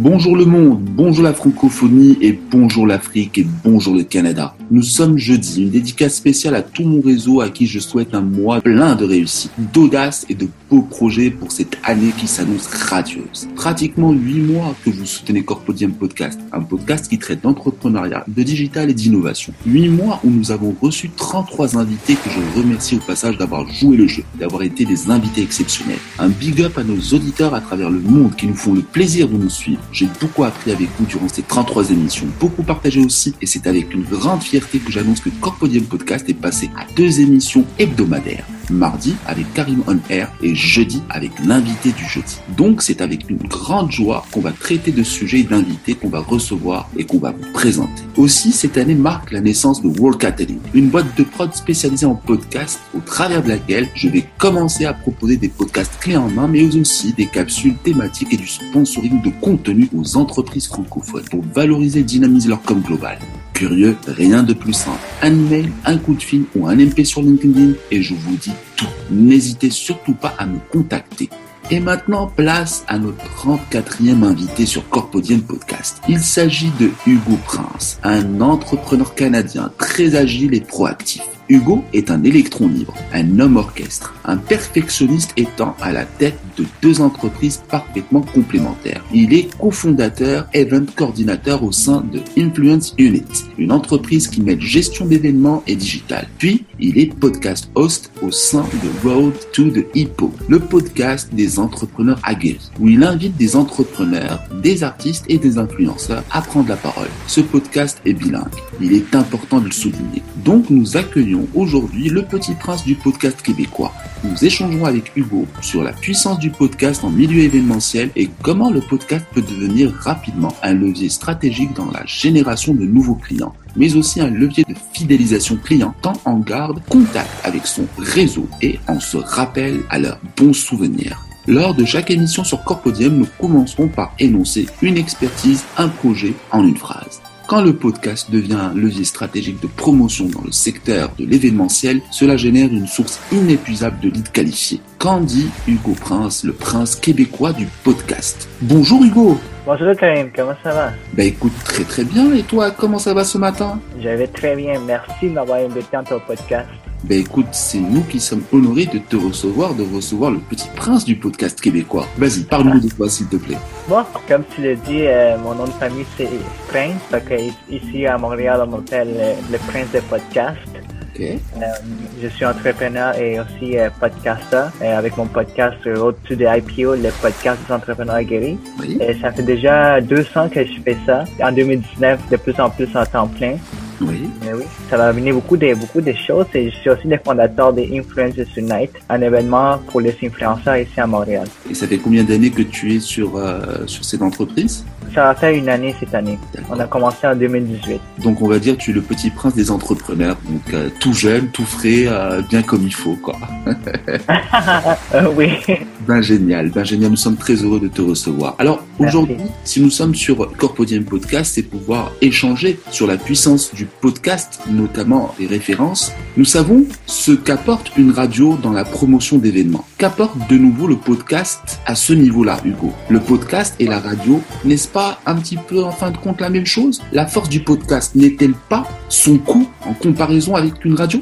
Bonjour le monde, bonjour la francophonie et bonjour l'Afrique et bonjour le Canada. Nous sommes jeudi, une dédicace spéciale à tout mon réseau à qui je souhaite un mois plein de réussite, d'audace et de beaux projets pour cette année qui s'annonce radieuse. Pratiquement huit mois que vous soutenez Corpodium Podcast, un podcast qui traite d'entrepreneuriat, de digital et d'innovation. Huit mois où nous avons reçu 33 invités que je remercie au passage d'avoir joué le jeu, d'avoir été des invités exceptionnels. Un big up à nos auditeurs à travers le monde qui nous font le plaisir de nous suivre. J'ai beaucoup appris avec vous durant ces 33 émissions, beaucoup partagé aussi et c'est avec une grande fierté que j'annonce que Corpodium Podcast est passé à deux émissions hebdomadaires. Mardi avec Karim On Air et jeudi avec l'invité du jeudi. Donc c'est avec une grande joie qu'on va traiter de sujets et d'invités qu'on va recevoir et qu'on va vous présenter. Aussi, cette année marque la naissance de World Catering, une boîte de prod spécialisée en podcast au travers de laquelle je vais commencer à proposer des podcasts clés en main mais aussi des capsules thématiques et du sponsoring de contenu aux entreprises francophones pour valoriser et dynamiser leur com global. Curieux, rien de plus simple. Un email, un coup de fil ou un MP sur LinkedIn et je vous dis tout. N'hésitez surtout pas à me contacter. Et maintenant, place à notre 34e invité sur Corpodium Podcast. Il s'agit de Hugo Prince, un entrepreneur canadien très agile et proactif. Hugo est un électron libre, un homme orchestre, un perfectionniste étant à la tête de deux entreprises parfaitement complémentaires. Il est cofondateur, event coordinateur au sein de Influence Unit, une entreprise qui mêle gestion d'événements et digital. Puis, il est podcast host au sein de Road to the Hippo, le podcast des entrepreneurs aguerris, où il invite des entrepreneurs, des artistes et des influenceurs à prendre la parole. Ce podcast est bilingue. Il est important de le souligner. Donc, nous accueillons aujourd'hui le petit prince du podcast québécois. Nous échangerons avec Hugo sur la puissance du podcast en milieu événementiel et comment le podcast peut devenir rapidement un levier stratégique dans la génération de nouveaux clients, mais aussi un levier de fidélisation client tant en garde contact avec son réseau et en se rappelle à leurs bons souvenirs. Lors de chaque émission sur Corpodium, nous commencerons par énoncer une expertise, un projet en une phrase. Quand le podcast devient un levier stratégique de promotion dans le secteur de l'événementiel, cela génère une source inépuisable de leads qualifiés. Qu'en dit Hugo Prince, le prince québécois du podcast? Bonjour Hugo Bonjour Karim, comment ça va? Ben écoute, très très bien. Et toi, comment ça va ce matin? Je vais très bien, merci de m'avoir invité dans ton podcast. Ben écoute, c'est nous qui sommes honorés de te recevoir, de recevoir le petit prince du podcast québécois. Vas-y, parle-nous de toi s'il te plaît. Bon, comme tu l'as dit, euh, mon nom de famille c'est Prince, donc ici à Montréal on m'appelle euh, le prince de podcast. Ok. Euh, je suis entrepreneur et aussi podcaster euh, avec mon podcast to the IPO, le podcast des entrepreneurs aguerris. Oui. Et ça fait déjà deux ans que je fais ça. En 2019, de plus en plus en temps plein. Oui. Mais oui, ça va amener beaucoup de, beaucoup de choses et je suis aussi le fondateur des Influencers Unite, un événement pour les influenceurs ici à Montréal. Et ça fait combien d'années que tu es sur, euh, sur cette entreprise? Ça faire une année cette année. On a commencé en 2018. Donc on va dire tu es le petit prince des entrepreneurs, donc euh, tout jeune, tout frais, euh, bien comme il faut quoi. Euh, oui. Ben génial, ben génial, nous sommes très heureux de te recevoir. Alors aujourd'hui, si nous sommes sur Corpodium Podcast, c'est pouvoir échanger sur la puissance du podcast, notamment les références. Nous savons ce qu'apporte une radio dans la promotion d'événements. Qu'apporte de nouveau le podcast à ce niveau-là, Hugo? Le podcast et la radio, n'est-ce pas un petit peu en fin de compte la même chose? La force du podcast n'est-elle pas son coût en comparaison avec une radio?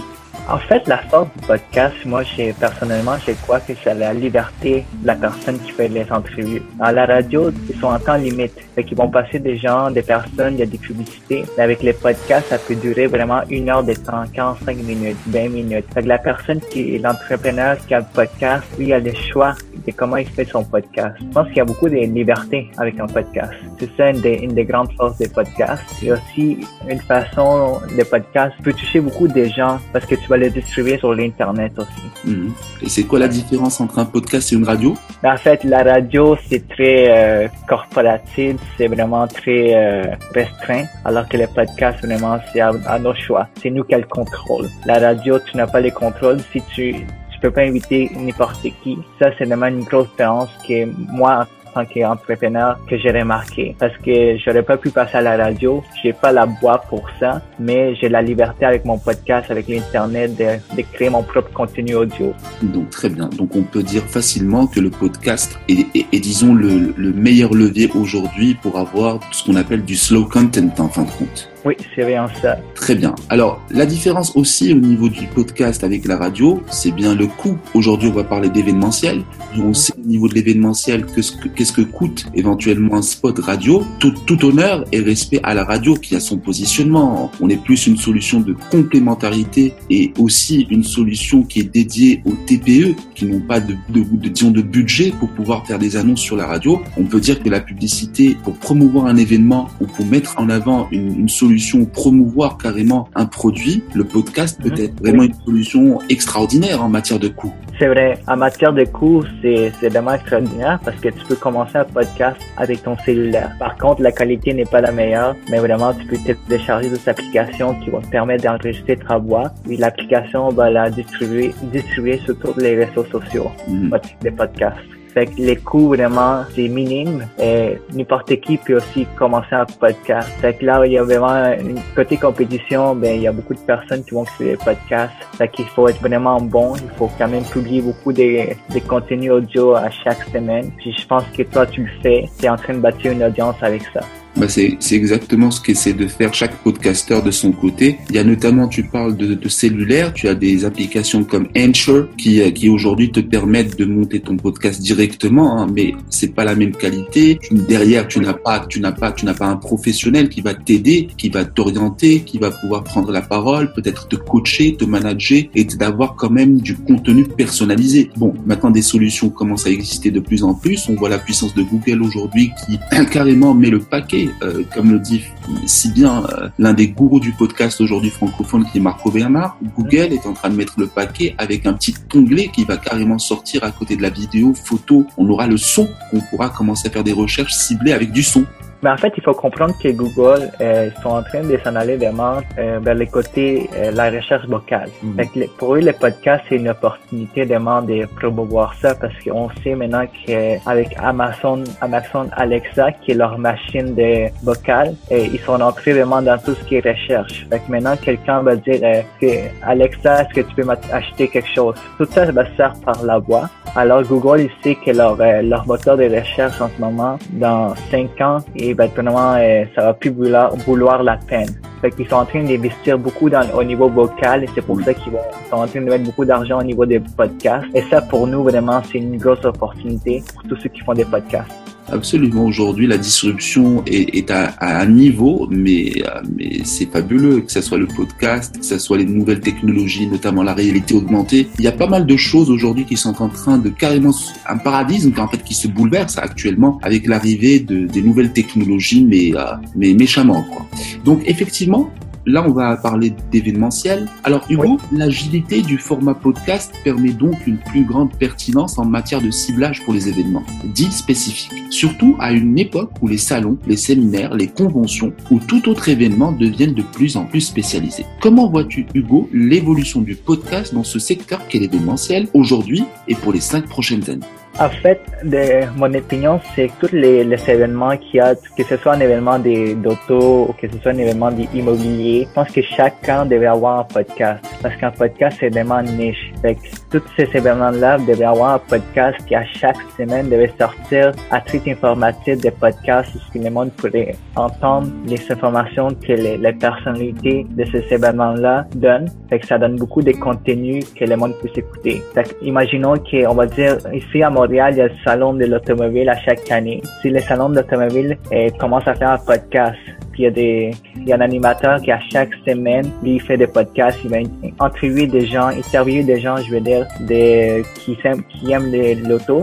En fait, la force du podcast, moi, j'ai, personnellement, je crois que c'est la liberté de la personne qui fait les entrevues. À la radio, ils sont en temps limite. Fait qu'ils vont passer des gens, des personnes, il y a des publicités. Mais avec les podcasts, ça peut durer vraiment une heure de temps, 45 minutes, 20 minutes. Fait que la personne qui est l'entrepreneur qui a le podcast, lui, il a le choix de comment il fait son podcast. Je pense qu'il y a beaucoup de liberté avec un podcast. C'est ça une des, grandes forces des podcasts. A aussi une façon, le podcast peut toucher beaucoup de gens parce que tu vas le distribuer sur l'Internet aussi. Mhm. Et c'est quoi la différence entre un podcast et une radio? En fait, la radio, c'est très euh, corporatif, c'est vraiment très euh, restreint, alors que le podcast, vraiment, c'est à, à nos choix. C'est nous qui le contrôle. La radio, tu n'as pas le contrôle si tu tu peux pas inviter n'importe qui. Ça, c'est vraiment une grosse différence que moi, tant qu'entrepreneur que j'ai remarqué. Parce que j'aurais pas pu passer à la radio. J'ai pas la voix pour ça, mais j'ai la liberté avec mon podcast, avec l'internet, de, créer mon propre contenu audio. Donc très bien. Donc on peut dire facilement que le podcast est, disons le meilleur levier aujourd'hui pour avoir ce qu'on appelle du slow content en fin de compte. Oui, c'est bien ça. Très bien. Alors, la différence aussi au niveau du podcast avec la radio, c'est bien le coût. Aujourd'hui, on va parler d'événementiel. On sait au niveau de l'événementiel qu'est-ce que coûte éventuellement un spot radio. Tout, tout honneur et respect à la radio qui a son positionnement. On est plus une solution de complémentarité et aussi une solution qui est dédiée aux TPE qui n'ont pas de, de, de, disons, de budget pour pouvoir faire des annonces sur la radio. On peut dire que la publicité pour promouvoir un événement ou pour mettre en avant une, une solution promouvoir carrément un produit, le podcast peut mhm. être vraiment une solution extraordinaire en matière de coût. C'est vrai, en matière de coût, c'est vraiment extraordinaire parce que tu peux commencer un podcast avec ton cellulaire. Par contre, la qualité n'est pas la meilleure, mais vraiment, tu peux télécharger d'autres applications qui vont te permettre d'enregistrer ta voix. Et l'application va la distribuer, distribuer sur tous les réseaux sociaux mmh. des podcasts. Fait que les coûts vraiment c'est minime et n'importe qui peut aussi commencer un podcast. Fait que là il y a vraiment une côté compétition, ben il y a beaucoup de personnes qui vont créer des podcasts. Fait qu'il faut être vraiment bon, il faut quand même publier beaucoup de, de contenus audio à chaque semaine. Puis je pense que toi tu le fais, tu es en train de bâtir une audience avec ça bah c'est, exactement ce qu'essaie de faire chaque podcasteur de son côté. Il y a notamment, tu parles de, de cellulaire, tu as des applications comme Anchor qui, euh, qui aujourd'hui te permettent de monter ton podcast directement, hein, mais c'est pas la même qualité. Derrière, tu n'as pas, tu n'as pas, tu n'as pas un professionnel qui va t'aider, qui va t'orienter, qui va pouvoir prendre la parole, peut-être te coacher, te manager et d'avoir quand même du contenu personnalisé. Bon, maintenant des solutions commencent à exister de plus en plus. On voit la puissance de Google aujourd'hui qui carrément met le paquet euh, comme le dit si bien euh, l'un des gourous du podcast aujourd'hui francophone qui est Marco Bernard, Google est en train de mettre le paquet avec un petit onglet qui va carrément sortir à côté de la vidéo, photo. On aura le son, on pourra commencer à faire des recherches ciblées avec du son. Mais en fait, il faut comprendre que Google euh, sont en train de s'en aller vraiment euh, vers les côtés euh, la recherche vocale. Mm. pour eux, le podcast, c'est une opportunité vraiment de promouvoir ça parce qu'on sait maintenant qu'avec Amazon, Amazon Alexa, qui est leur machine de vocale, et ils sont entrés vraiment dans tout ce qui est recherche. Fait que maintenant, quelqu'un va dire euh, que Alexa, est-ce que tu peux m'acheter quelque chose? Tout ça va se faire par la voix. Alors Google, il sait que leur, euh, leur moteur de recherche en ce moment, dans cinq ans, et ben, euh, ça va plus vouloir, vouloir la peine. Fait qu'ils sont en train d'investir beaucoup dans, au niveau vocal et c'est pour ça qu'ils sont en train de mettre beaucoup d'argent au niveau des podcasts. Et ça, pour nous, vraiment, c'est une grosse opportunité pour tous ceux qui font des podcasts. Absolument. Aujourd'hui, la disruption est, à, un niveau, mais, mais c'est fabuleux, que ce soit le podcast, que ce soit les nouvelles technologies, notamment la réalité augmentée. Il y a pas mal de choses aujourd'hui qui sont en train de carrément un paradigme en fait qui se bouleverse actuellement avec l'arrivée de, des nouvelles technologies, mais, euh, mais méchamment. Quoi. Donc effectivement, Là, on va parler d'événementiel. Alors, Hugo, l'agilité du format podcast permet donc une plus grande pertinence en matière de ciblage pour les événements, dits spécifiques. Surtout à une époque où les salons, les séminaires, les conventions ou tout autre événement deviennent de plus en plus spécialisés. Comment vois-tu, Hugo, l'évolution du podcast dans ce secteur qu'est l'événementiel aujourd'hui et pour les cinq prochaines années? En fait, de mon opinion, c'est que tous les, événements qu'il y a, que ce soit un événement d'auto ou que ce soit un événement d'immobilier, je pense que chacun devait avoir un podcast. Parce qu'un podcast, c'est vraiment niche. Fait que tous ces événements-là devaient avoir un podcast qui, à chaque semaine, devait sortir à titre informatif des podcasts où le monde pourrait entendre les informations que les, les personnalités de ces événements-là donnent. Fait que ça donne beaucoup de contenu que le monde puisse écouter. Fait que, imaginons qu'on va dire, ici à Montréal, il y a le salon de l'automobile à chaque année. Si le salon de l'automobile eh, commence à faire un podcast, il y a des, il y a un animateur qui à chaque semaine, lui, fait des podcasts, il va interviewer des gens, interviewer des gens, je veux dire, des, qui, aiment, qui aiment l'auto.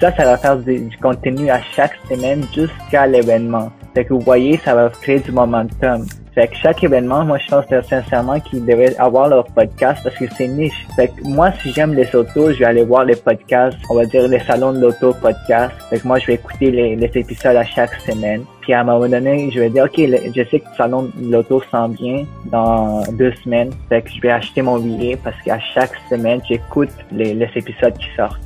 Ça, ça va faire du contenu à chaque semaine jusqu'à l'événement. Fait que vous voyez, ça va créer du momentum. Fait que chaque événement, moi, je pense sincèrement qu'ils devraient avoir leur podcast parce que c'est niche. Fait que moi, si j'aime les autos, je vais aller voir les podcasts, on va dire les salons de l'auto podcast. Fait que moi, je vais écouter les, épisodes à chaque semaine. Puis à un moment donné, je vais dire, OK, je sais que le salon de l'auto sent bien dans deux semaines. Fait que je vais acheter mon billet parce qu'à chaque semaine, j'écoute les épisodes qui sortent.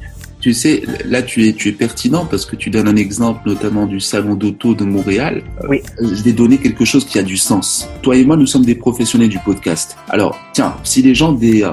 Tu sais, là, tu es, tu es pertinent parce que tu donnes un exemple notamment du salon d'auto de Montréal. Oui. Euh, Je vais donner quelque chose qui a du sens. Toi et moi, nous sommes des professionnels du podcast. Alors, tiens, si les gens des, euh,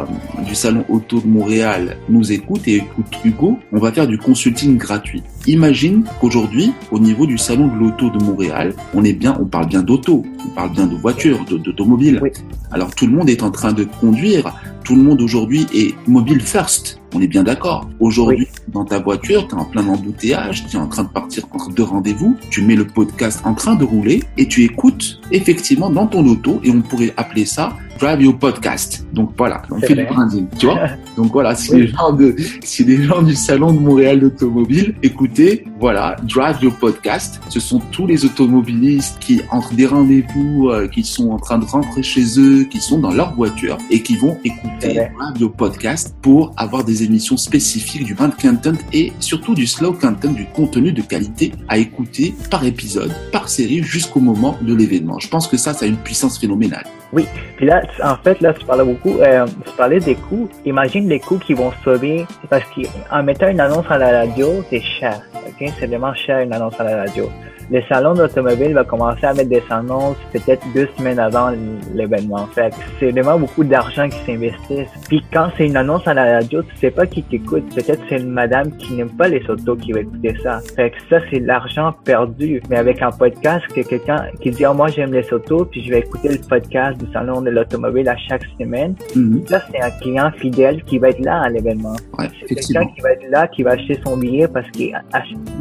du salon auto de Montréal nous écoutent et écoutent Hugo, on va faire du consulting gratuit. Imagine qu'aujourd'hui, au niveau du salon de l'auto de Montréal, on est bien, on parle bien d'auto, on parle bien de voitures, de- d'automobile. Oui. Alors tout le monde est en train de conduire. Tout le monde aujourd'hui est mobile first. On est bien d'accord. Aujourd'hui, dans ta voiture, tu es en plein embouteillage, tu es en train de partir entre deux rendez-vous, tu mets le podcast en train de rouler et tu écoutes effectivement dans ton auto et on pourrait appeler ça Drive Your Podcast. Donc voilà, on fait du branding, tu vois. Donc voilà, si Oui. les gens de, si les gens du salon de Montréal d'automobile, écoutez, voilà, Drive Your Podcast. Ce sont tous les automobilistes qui entre des rendez-vous, euh, qui sont en train de rentrer chez eux, qui sont dans leur voiture et qui vont écouter. Drive Your Podcast pour avoir des émissions spécifiques du brand content et surtout du slow content, du contenu de qualité à écouter par épisode, par série jusqu'au moment de l'événement. Je pense que ça, ça a une puissance phénoménale. Puis là, en fait, là, tu parlais beaucoup, euh, tu parlais des coûts. Imagine les coûts qui vont sauver, parce qu'en mettant une annonce à la radio, c'est cher. Ok, c'est vraiment cher une annonce à la radio. Les salons d'automobile vont commencer à mettre des annonces peut-être deux semaines avant l'événement. Fait c'est vraiment beaucoup d'argent qui s'investissent. Puis quand c'est une annonce à la radio, tu sais pas qui t'écoute. Peut-être c'est une madame qui n'aime pas les autos qui va écouter ça. Fait que ça, c'est l'argent perdu. Mais avec un podcast, que quelqu'un qui dit, oh, moi, j'aime les autos, puis je vais écouter le podcast du salon de l'automobile à chaque semaine. Mhm. Là, c'est un client fidèle qui va être là à l'événement. Ouais, C'est quelqu'un qui va être là, qui va acheter son billet parce que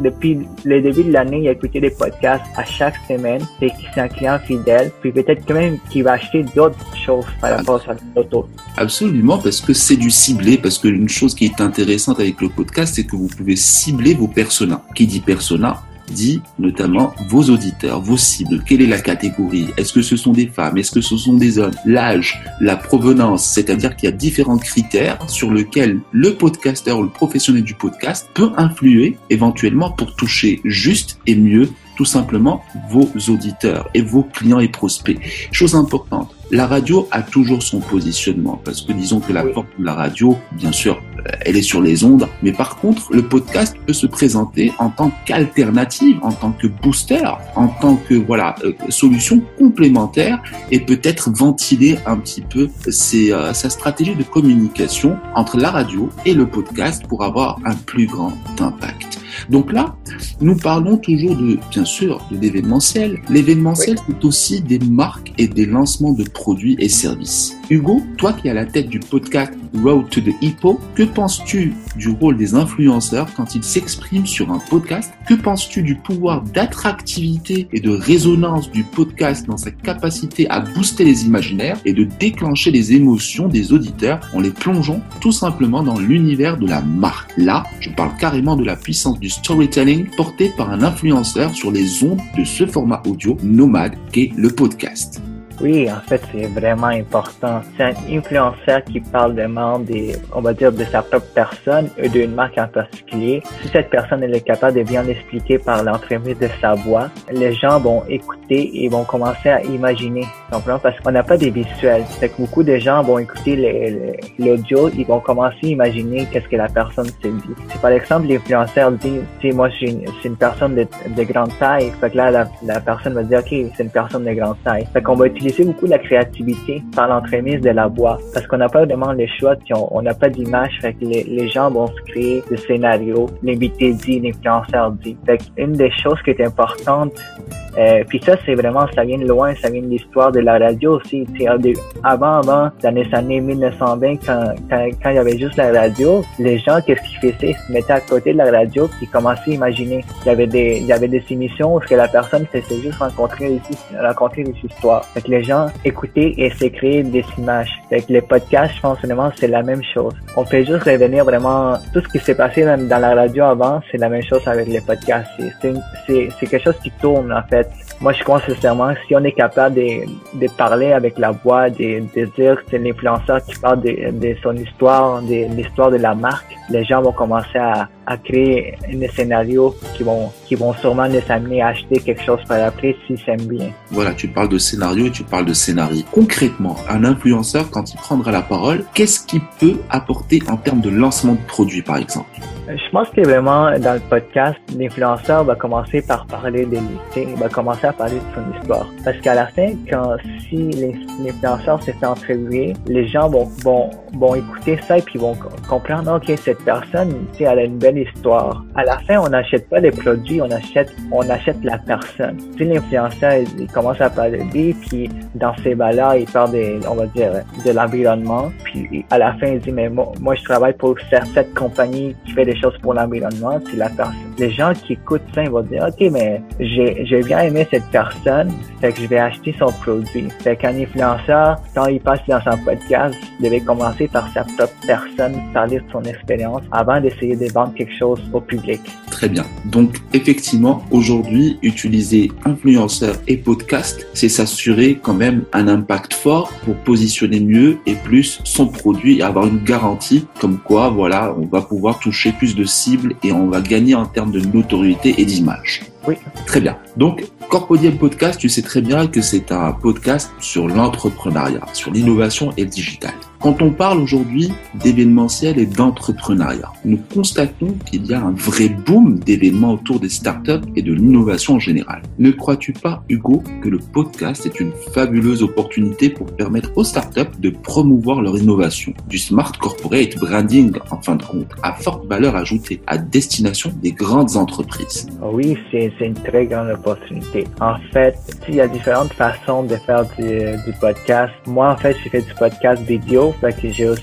depuis le début de l'année, il a écouté des podcasts à chaque semaine. Et que c'est un client fidèle. Puis peut-être quand même qu'il va acheter d'autres choses par rapport à l'auto. Absolument, parce que c'est du ciblé, parce que une chose qui est intéressante avec le podcast, c'est que vous pouvez cibler vos personas. Qui dit persona dit notamment vos auditeurs, vos cibles. Quelle est la catégorie? Est-ce que ce sont des femmes? Est-ce que ce sont des hommes? L'âge, la provenance, c'est-à-dire qu'il y a différents critères sur lesquels le podcasteur ou le professionnel du podcast peut influer éventuellement pour toucher juste et mieux tout simplement vos auditeurs et vos clients et prospects. Chose importante, la radio a toujours son positionnement parce que disons que la Oui. force de la radio, bien sûr, elle est sur les ondes, mais par contre, le podcast peut se présenter en tant qu'alternative, en tant que booster, en tant que voilà euh, solution complémentaire et peut-être ventiler un petit peu ses, euh, sa stratégie de communication entre la radio et le podcast pour avoir un plus grand impact. Donc là, nous parlons toujours de, bien sûr, de l'événementiel. L'événementiel, c'est aussi des marques et des lancements de produits et services. Hugo, toi qui es à la tête du podcast Road to the Hippo, que penses-tu du rôle des influenceurs quand ils s'expriment sur un podcast? Que penses-tu du pouvoir d'attractivité et de résonance du podcast dans sa capacité à booster les imaginaires et de déclencher les émotions des auditeurs en les plongeant tout simplement dans l'univers de la marque? Là, je parle carrément de la puissance du storytelling porté par un influenceur sur les ondes de ce format audio nomade qu'est le podcast. Oui, en fait, c'est vraiment important. C'est un influenceur qui parle vraiment des, on va dire, de sa propre personne et d'une marque en particulier. Si cette personne est capable de bien l'expliquer par l'entremise de sa voix, les gens vont écouter et vont commencer à imaginer. Simplement parce qu'on n'a pas des visuels. Fait que beaucoup de gens vont écouter l'audio, ils vont commencer à imaginer qu'est-ce que la personne s'est dit. Si par exemple l'influenceur dit, tu moi je suis une, c'est une personne de, de grande taille, fait que là la, la personne va dire, ok, c'est une personne de grande taille. Fait qu'on va utiliser beaucoup la créativité par l'entremise de la voix, parce qu'on n'a pas vraiment le choix, puis on n'a pas d'image, fait que les, les gens vont se créer des scénarios, l'invité dit, l'influenceur dit. Fait une des choses qui est importante euh, puis ça, c'est vraiment, ça vient de loin, ça vient de l'histoire de la radio aussi. Avant, avant, dans les années 1920, quand, quand, quand il y avait juste la radio, les gens, qu'est-ce qu'ils faisaient? Ils se mettaient à côté de la radio puis ils commençaient à imaginer. Il y avait des, il y avait des émissions où que la personne faisait juste rencontrer des histoires. Les gens écoutaient et se créaient des images. Fait les podcasts, je pense vraiment, c'est la même chose. On peut juste revenir vraiment, tout ce qui s'est passé dans, dans la radio avant, c'est la même chose avec les podcasts. C'est- quelque chose qui tourne, en fait. Moi, je crois sincèrement, si on est capable de, parler avec la voix, de, dire que c'est l'influenceur qui parle de son histoire, de l'histoire de la marque, les gens vont commencer à, à créer un scénario qui vont, qui vont sûrement les amener à acheter quelque chose par après s'ils s'aiment bien. Voilà, tu parles de scénario et tu parles de scénario. Concrètement, un influenceur, quand il prendra la parole, qu'est-ce qu'il peut apporter en termes de lancement de produit, par exemple? Je pense que vraiment, dans le podcast, l'influenceur va commencer par parler de lui. Il va commencer à parler de son histoire. Parce qu'à la fin, quand si l'influenceur s'est fait entrevuer, les gens vont, vont, vont écouter ça et puis vont comprendre, OK, cette personne, elle a une belle histoire. À la fin, on n'achète pas les produits, on achète, on achète la personne. Si l'influenceur, il, commence à parler puis dans ces bas-là, il parle de, on va dire, de l'environnement. Puis à la fin, il dit, mais moi, moi je travaille pour cette compagnie qui fait des choses pour l'environnement, c'est la personne. Les gens qui écoutent ça, ils vont dire, OK, mais j'ai, bien aimé cette personne, fait que je vais acheter son produit. Fait qu'un influenceur, quand il passe dans son podcast, il devait commencer par sa propre personne, parler de son expérience avant d'essayer de vendre quelque chose au public. Très bien. Donc, effectivement, aujourd'hui, utiliser influenceur et podcast, c'est s'assurer quand même un impact fort pour positionner mieux et plus son produit et avoir une garantie comme quoi, voilà, on va pouvoir toucher plus de cibles et on va gagner en termes de notoriété et d'image. Oui. Très bien. Donc, Corpodium Podcast, tu sais très bien que c'est un podcast sur l'entrepreneuriat, sur l'innovation et le digital. Quand on parle aujourd'hui d'événementiel et d'entrepreneuriat, nous constatons qu'il y a un vrai boom d'événements autour des startups et de l'innovation en général. Ne crois-tu pas, Hugo, que le podcast est une fabuleuse opportunité pour permettre aux startups de promouvoir leur innovation, du smart corporate branding en fin de compte, à forte valeur ajoutée à destination des grandes entreprises Oui, c'est une très grande opportunité. En fait, il y a différentes façons de faire du, du podcast. Moi, en fait, j'ai fait du podcast vidéo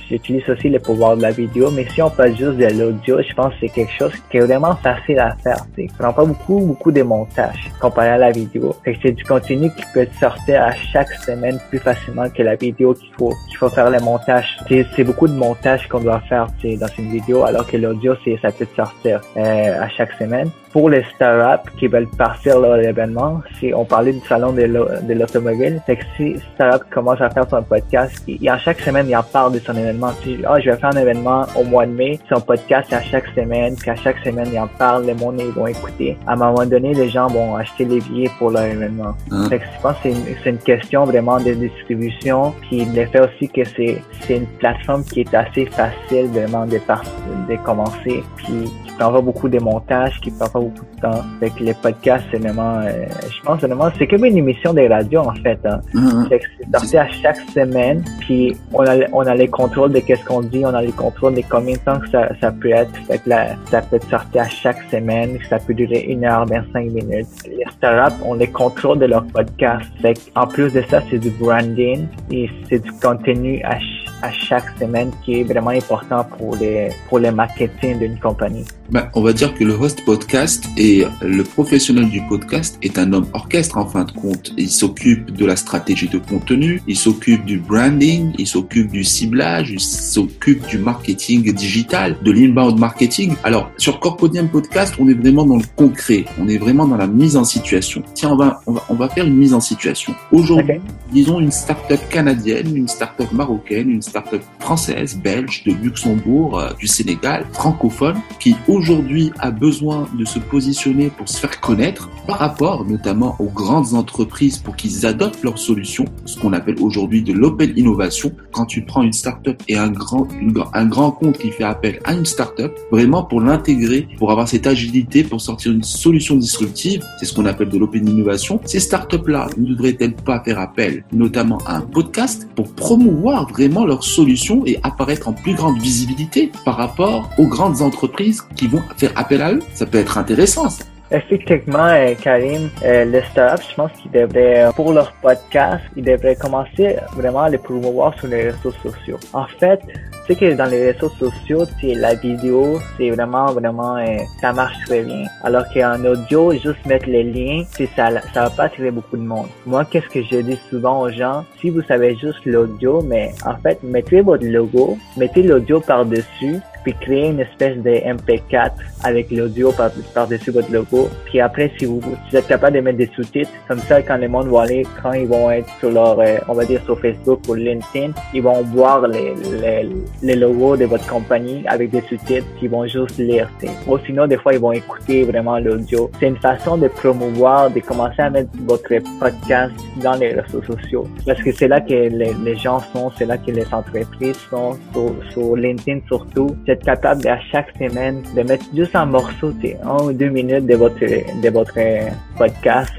j'utilise aussi le pouvoir de la vidéo, mais si on passe juste de l'audio, je pense que c'est quelque chose qui est vraiment facile à faire. Ça prend pas beaucoup, beaucoup de montage comparé à la vidéo. c'est du contenu qui peut sortir à chaque semaine plus facilement que la vidéo qu'il faut, qu'il faut faire le montage. C'est beaucoup de montage qu'on doit faire dans une vidéo, alors que l'audio, ça peut sortir euh, à chaque semaine pour les startups qui veulent partir à l'événement, si on parlait du salon de l'automobile, c'est que si startup commence à faire son podcast, il, à chaque semaine, parle de son événement. Si, ah, je vais faire un événement au mois de mai, son podcast à chaque semaine, puis à chaque semaine, il en parle, les monde, ils vont écouter. À un moment donné, les gens vont acheter les billets pour leur événement. Hein? que je pense que c'est une, question vraiment de distribution, puis le fait aussi que c'est une plateforme qui est assez facile vraiment de, de commencer, puis qui prend pas beaucoup de montage, qui prend pas beaucoup de temps. Fait que les podcasts, c'est vraiment, euh, je pense vraiment, c'est comme une émission des radios en fait. Hein. Mm-hmm. c'est sorti à chaque semaine, puis on a, on a les contrôles de qu'est-ce qu'on dit, on a les contrôles de combien de temps que ça, ça peut être. Fait que là, ça peut être sorti à chaque semaine, ça peut durer une heure, 25 minutes. Les startups ont les contrôles de leur podcast. Fait en plus de ça, c'est du branding et c'est du contenu à, à chaque semaine qui est vraiment important pour les, pour le marketing d'une compagnie. Ben, on va dire que le host podcast et le professionnel du podcast est un homme orchestre en fin de compte. Il s'occupe de la stratégie de contenu, il s'occupe du branding, il s'occupe du ciblage, il s'occupe du marketing digital, de l'inbound marketing. Alors, sur Corpodium Podcast, on est vraiment dans le concret, on est vraiment dans la mise en situation. Tiens, on va, on va, on va faire une mise en situation. Aujourd'hui, disons une start-up canadienne, une start-up marocaine, une start-up française, belge, de Luxembourg, euh, du Sénégal, francophone, qui aujourd'hui a besoin de se positionner pour se faire connaître par rapport notamment aux grandes entreprises pour qu'ils adoptent leurs solutions, ce qu'on appelle aujourd'hui de l'open innovation. Quand tu prends une startup et un grand, un grand compte qui fait appel à une startup, vraiment pour l'intégrer, pour avoir cette agilité, pour sortir une solution disruptive, c'est ce qu'on appelle de l'open innovation. Ces startups-là ne devraient-elles pas faire appel notamment à un podcast pour promouvoir vraiment leurs solutions et apparaître en plus grande visibilité par rapport aux grandes entreprises qui vont faire appel à eux. Ça peut être intéressant, ça. Effectivement, euh, Karim, euh, les startups, je pense qu'ils devraient, euh, pour leur podcast, ils devraient commencer vraiment à les promouvoir sur les réseaux sociaux. En fait, c'est que dans les réseaux sociaux, la vidéo, c'est vraiment, vraiment, ça marche très bien. Alors qu'en audio, juste mettre les liens, ça, ça va pas attirer beaucoup de monde. Moi, qu'est-ce que je dis souvent aux gens? Si vous savez juste l'audio, mais en fait, mettez votre logo, mettez l'audio par-dessus, puis créer une espèce de MP4 avec l'audio par-dessus votre logo. Puis après, si vous, êtes capable de mettre des sous-titres, comme ça, quand les monde vont aller, quand ils vont être sur leur, euh, on va dire sur Facebook ou LinkedIn, ils vont voir les, les, les logos de votre compagnie avec des sous-titres, puis ils vont juste lire. Ou sinon, des fois, ils vont écouter vraiment l'audio. C'est une façon de promouvoir, de commencer à mettre votre podcast dans les réseaux sociaux. Parce que c'est là que les, les gens sont, c'est là que les entreprises sont, sur, sur LinkedIn surtout. Capable à chaque semaine de mettre juste un morceau, un ou deux minutes de votre, de votre podcast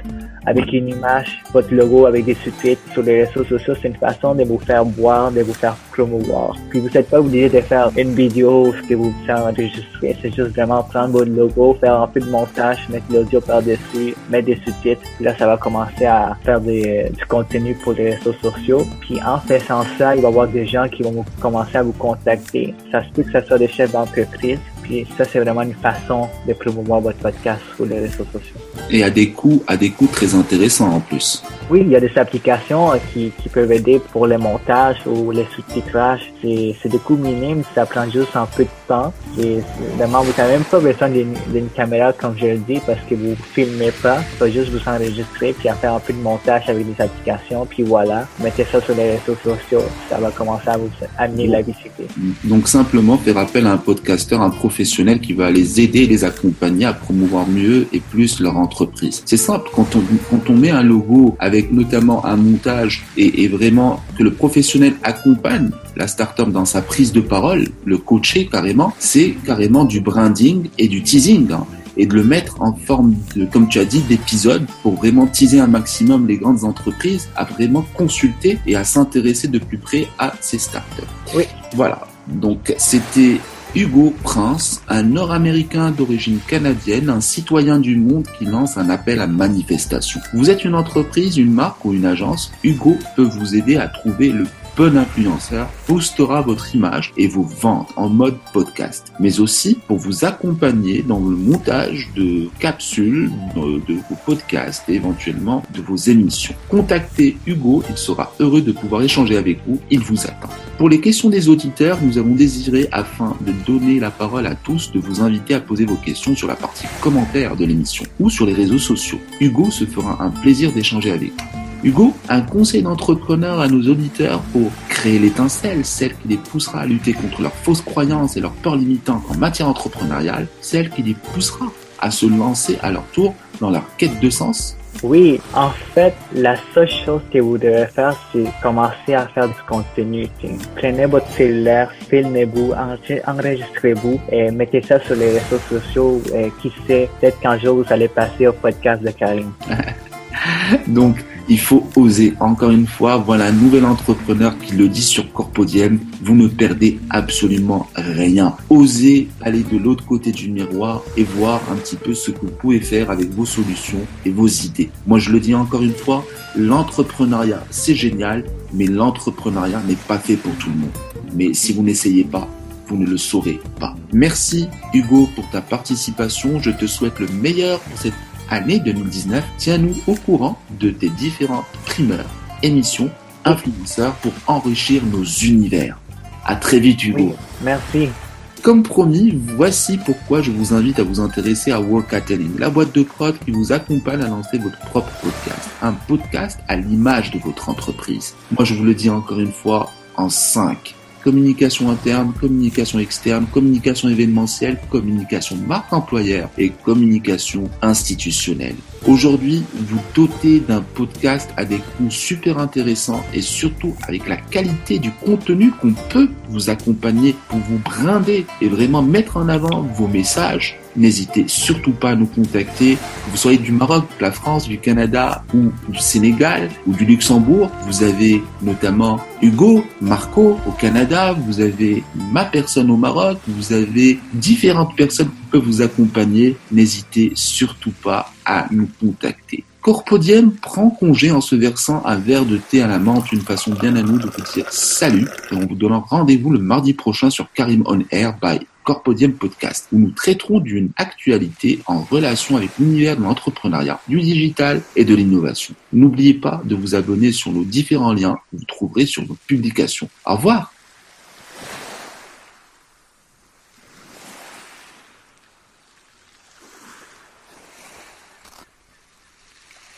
avec une image, votre logo avec des sous-titres sur les réseaux sociaux, c'est une façon de vous faire boire, de vous faire promouvoir. Puis vous n'êtes pas obligé de faire une vidéo ce que vous faire enregistrer. C'est juste vraiment prendre votre logo, faire un peu de montage, mettre l'audio par-dessus, mettre des sous-titres. Là, ça va commencer à faire des, du contenu pour les réseaux sociaux. Puis en faisant ça, il va y avoir des gens qui vont commencer à vous contacter. Ça se peut que ce soit des chefs d'entreprise et ça, c'est vraiment une façon de promouvoir votre podcast sur les réseaux sociaux. Et à des coûts, à des coûts très intéressants en plus. Oui, il y a des applications qui, qui peuvent aider pour le montage ou les sous-titrages. C'est des coûts minimes, ça prend juste un peu de temps. Et vraiment, vous n'avez même pas besoin d'une caméra, comme je le dis, parce que vous filmez pas. Il faut juste vous enregistrer, puis faire un peu de montage avec des applications, puis voilà. Mettez ça sur les réseaux sociaux, ça va commencer à vous amener la visibilité. Donc simplement faire appel à un podcasteur, un professionnel qui va les aider les accompagner à promouvoir mieux et plus leur entreprise. C'est simple, quand on, quand on met un logo avec notamment un montage et, vraiment que le professionnel accompagne la start-up dans sa prise de parole, le coacher carrément, c'est carrément du branding et du teasing. Hein, et de le mettre en forme de, comme tu as dit, d'épisode pour vraiment teaser un maximum les grandes entreprises à vraiment consulter et à s'intéresser de plus près à ces startups. Oui. Voilà. Donc, c'était Hugo Prince, un Nord-Américain d'origine canadienne, un citoyen du monde qui lance un appel à manifestation. Vous êtes une entreprise, une marque ou une agence, Hugo peut vous aider à trouver le bon influenceur boostera votre image et vos ventes en mode podcast, mais aussi pour vous accompagner dans le montage de capsules de vos podcasts et éventuellement de vos émissions. Contactez Hugo, il sera heureux de pouvoir échanger avec vous, il vous attend. Pour les questions des auditeurs, nous avons désiré, afin de donner la parole à tous, de vous inviter à poser vos questions sur la partie commentaires de l'émission ou sur les réseaux sociaux. Hugo se fera un plaisir d'échanger avec vous. Hugo, un conseil d'entrepreneur à nos auditeurs pour créer l'étincelle, celle qui les poussera à lutter contre leurs fausses croyances et leurs peurs limitantes en matière entrepreneuriale, celle qui les poussera à se lancer à leur tour dans leur quête de sens oui, en fait, la seule chose que vous devez faire, c'est commencer à faire du contenu. Prenez votre cellulaire, filmez-vous, enregistrez-vous et mettez ça sur les réseaux sociaux. Et qui sait, peut-être qu'un jour vous allez passer au podcast de Karim. Donc, il faut oser. Encore une fois, voilà un nouvel entrepreneur qui le dit sur Corpodiem. Vous ne perdez absolument rien. Osez aller de l'autre côté du miroir et voir un petit peu ce que vous pouvez faire avec vos solutions et vos idées. Moi, je le dis encore une fois, l'entrepreneuriat, c'est génial, mais l'entrepreneuriat n'est pas fait pour tout le monde. Mais si vous n'essayez pas, vous ne le saurez pas. Merci Hugo pour ta participation. Je te souhaite le meilleur pour cette année 2019, tiens-nous au courant de tes différentes primeurs, émissions, influenceurs pour enrichir nos univers. À très vite Hugo. merci. Comme promis, voici pourquoi je vous invite à vous intéresser à Workatelling, la boîte de prod qui vous accompagne à lancer votre propre podcast. Un podcast à l'image de votre entreprise. Moi, je vous le dis encore une fois en 5 communication interne, communication externe, communication événementielle, communication marque employeur et communication institutionnelle. Aujourd'hui, vous dotez d'un podcast à des coûts super intéressants et surtout avec la qualité du contenu qu'on peut vous accompagner pour vous brinder et vraiment mettre en avant vos messages n'hésitez surtout pas à nous contacter. Vous soyez du Maroc, de la France, du Canada ou du Sénégal ou du Luxembourg. Vous avez notamment Hugo, Marco au Canada, vous avez ma personne au Maroc, vous avez différentes personnes qui peuvent vous accompagner. N'hésitez surtout pas à nous contacter. Corpodium prend congé en se versant un verre de thé à la menthe, une façon bien à nous de vous dire salut et en vous donnant rendez-vous le mardi prochain sur Karim On Air by Corpodium Podcast, où nous traiterons d'une actualité en relation avec l'univers de l'entrepreneuriat, du digital et de l'innovation. N'oubliez pas de vous abonner sur nos différents liens que vous trouverez sur nos publications. Au revoir